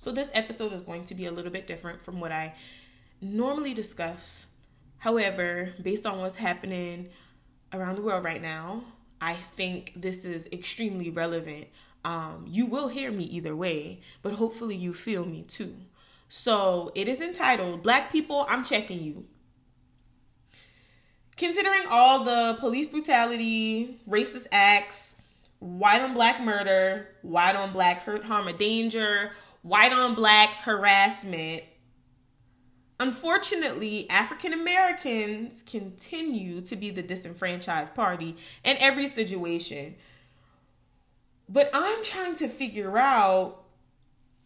So, this episode is going to be a little bit different from what I normally discuss. However, based on what's happening around the world right now, I think this is extremely relevant. Um, you will hear me either way, but hopefully you feel me too. So it is entitled Black People, I'm Checking You. Considering all the police brutality, racist acts, white on black murder, white on black hurt, harm, or danger, white on black harassment, unfortunately, African Americans continue to be the disenfranchised party in every situation. But I'm trying to figure out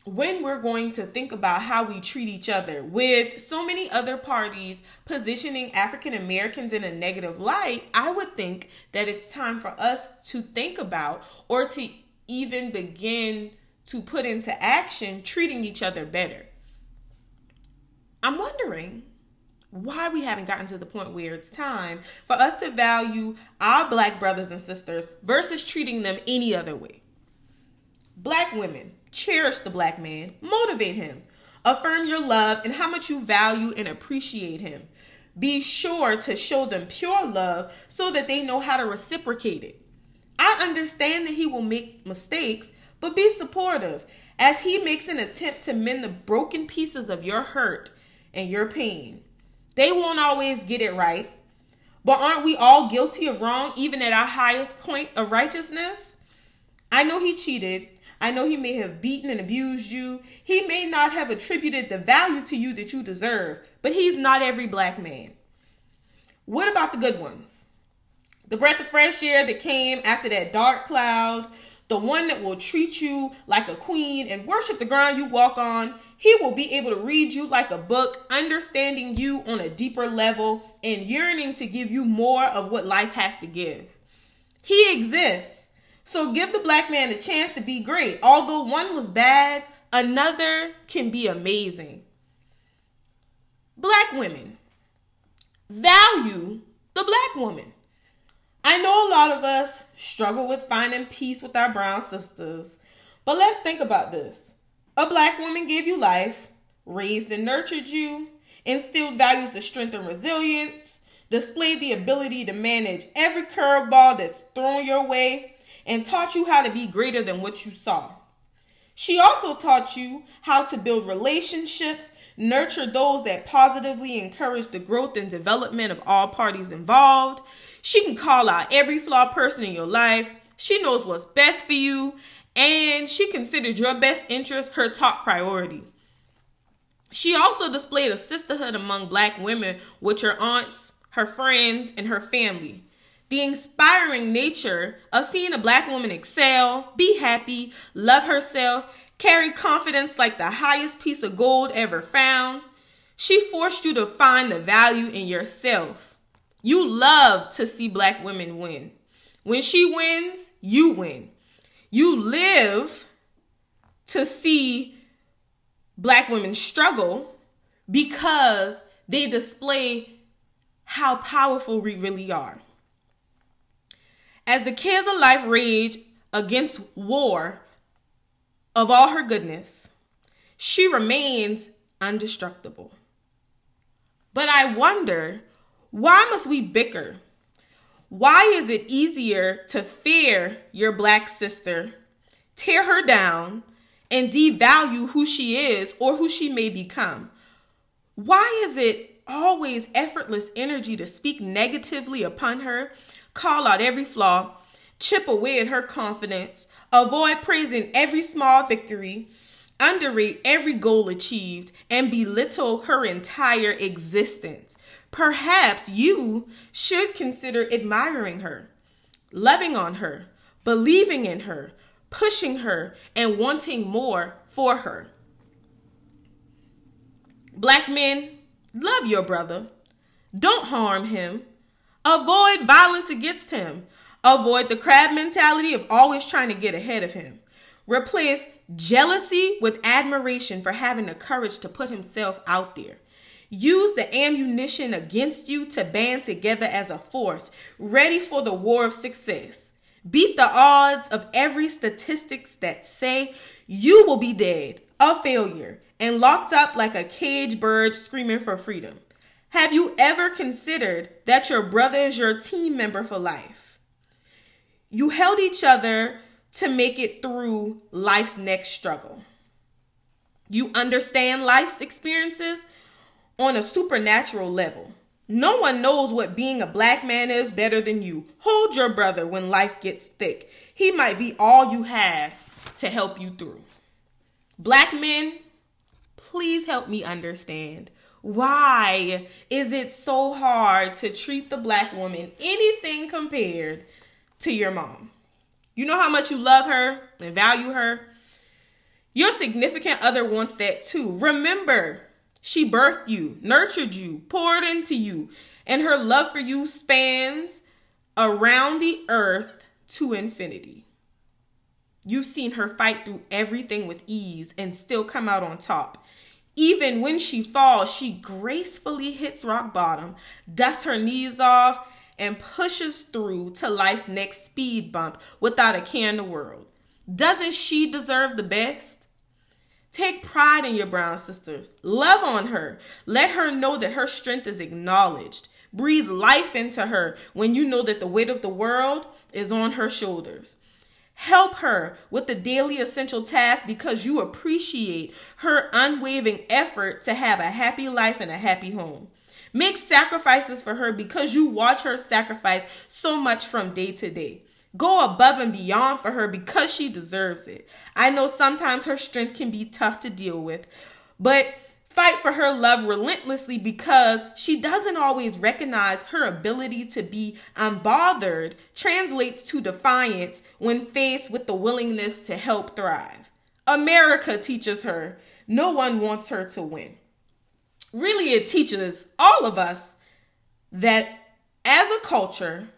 when we're going to think about how we treat each other with so many other parties positioning African Americans in a negative light, I would think that it's time for us to think about or to even begin to put into action treating each other better. I'm wondering why we haven't gotten to the point where it's time for us to value our black brothers and sisters versus treating them any other way. Black women, cherish the black man, motivate him, affirm your love and how much you value and appreciate him. Be sure to show them pure love so that they know how to reciprocate it. I understand that he will make mistakes, but be supportive as he makes an attempt to mend the broken pieces of your hurt and your pain. They won't always get it right, but aren't we all guilty of wrong even at our highest point of righteousness? I know he cheated I know he may have beaten and abused you. He may not have attributed the value to you that you deserve, but he's not every black man. What about the good ones? The breath of fresh air that came after that dark cloud, the one that will treat you like a queen and worship the ground you walk on. He will be able to read you like a book, understanding you on a deeper level and yearning to give you more of what life has to give. He exists. So give the black man a chance to be great. Although one was bad, another can be amazing. Black women value the black woman. I know a lot of us struggle with finding peace with our brown sisters, but let's think about this. A black woman gave you life, raised and nurtured you, instilled values of strength and resilience, displayed the ability to manage every curveball that's thrown your way, and taught you how to be greater than what you saw. She also taught you how to build relationships, nurture those that positively encourage the growth and development of all parties involved. She can call out every flawed person in your life. She knows what's best for you, and she considered your best interest her top priority. She also displayed a sisterhood among black women with her aunts, her friends, and her family the inspiring nature of seeing a black woman excel, be happy, love herself, carry confidence like the highest piece of gold ever found. She forced you to find the value in yourself. You love to see black women win. When she wins, you win. You live to see black women struggle because they display how powerful we really are. As the cares of life rage against war of all her goodness, she remains indestructible. But I wonder, why must we bicker? Why is it easier to fear your black sister, tear her down, and devalue who she is or who she may become? Why is it always effortless energy to speak negatively upon her call out every flaw, chip away at her confidence, avoid praising every small victory, underrate every goal achieved, and belittle her entire existence. Perhaps you should consider admiring her, loving on her, believing in her, pushing her, and wanting more for her. Black men, love your brother. Don't harm him. Avoid violence against him. Avoid the crab mentality of always trying to get ahead of him. Replace jealousy with admiration for having the courage to put himself out there. Use the ammunition against you to band together as a force, ready for the war of success. Beat the odds of every statistics that say you will be dead a failure, and locked up like a caged bird screaming for freedom. Have you ever considered that your brother is your team member for life? You held each other to make it through life's next struggle. You understand life's experiences on a supernatural level. No one knows what being a black man is better than you. Hold your brother when life gets thick. He might be all you have to help you through. Black men, please help me understand why is it so hard to treat the black woman anything compared to your mom? You know how much you love her and value her? Your significant other wants that too. Remember, she birthed you, nurtured you, poured into you, and her love for you spans around the earth to infinity. You've seen her fight through everything with ease and still come out on top. Even when she falls, she gracefully hits rock bottom, dusts her knees off, and pushes through to life's next speed bump without a care in the world. Doesn't she deserve the best? Take pride in your brown sisters. Love on her. Let her know that her strength is acknowledged. Breathe life into her when you know that the weight of the world is on her shoulders. Help her with the daily essential tasks because you appreciate her unwavering effort to have a happy life and a happy home. Make sacrifices for her because you watch her sacrifice so much from day to day. Go above and beyond for her because she deserves it. I know sometimes her strength can be tough to deal with, but fight for her love relentlessly because she doesn't always recognize her ability to be unbothered translates to defiance when faced with the willingness to help thrive. America teaches her no one wants her to win. Really, it teaches all of us that as a culture,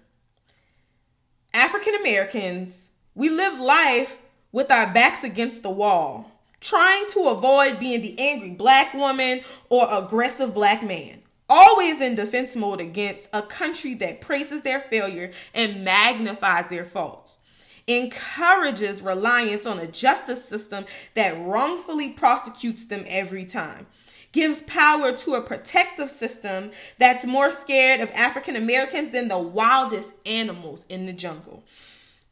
African Americans, we live life with our backs against the wall trying to avoid being the angry black woman or aggressive black man. Always in defense mode against a country that praises their failure and magnifies their faults. Encourages reliance on a justice system that wrongfully prosecutes them every time. Gives power to a protective system that's more scared of African Americans than the wildest animals in the jungle.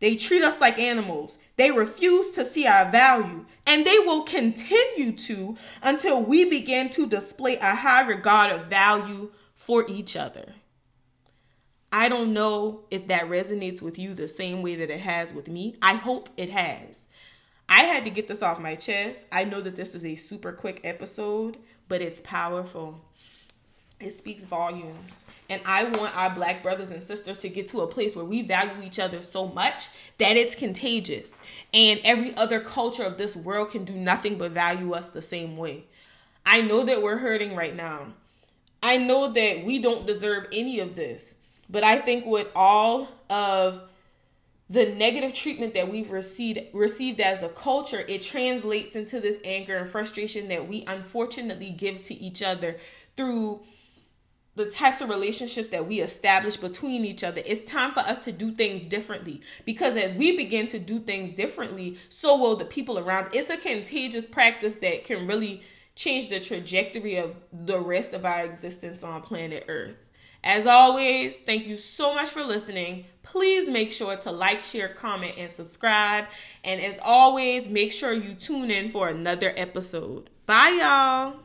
They treat us like animals. They refuse to see our value, and they will continue to until we begin to display a high regard of value for each other. I don't know if that resonates with you the same way that it has with me. I hope it has. I had to get this off my chest. I know that this is a super quick episode, but it's powerful it speaks volumes. And I want our black brothers and sisters to get to a place where we value each other so much that it's contagious. And every other culture of this world can do nothing but value us the same way. I know that we're hurting right now. I know that we don't deserve any of this. But I think with all of the negative treatment that we've received received as a culture, it translates into this anger and frustration that we unfortunately give to each other through the types of relationships that we establish between each other. It's time for us to do things differently because as we begin to do things differently, so will the people around. It's a contagious practice that can really change the trajectory of the rest of our existence on planet Earth. As always, thank you so much for listening. Please make sure to like, share, comment, and subscribe. And as always, make sure you tune in for another episode. Bye, y'all.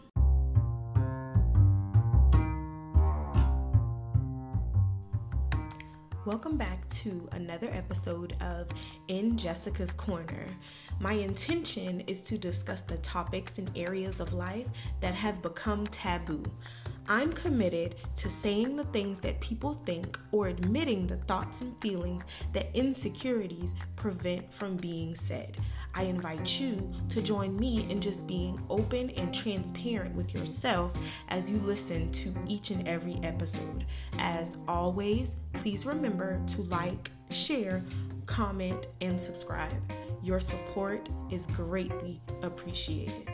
Welcome back to another episode of In Jessica's Corner. My intention is to discuss the topics and areas of life that have become taboo. I'm committed to saying the things that people think or admitting the thoughts and feelings that insecurities prevent from being said. I invite you to join me in just being open and transparent with yourself as you listen to each and every episode. As always, please remember to like, share, comment, and subscribe. Your support is greatly appreciated.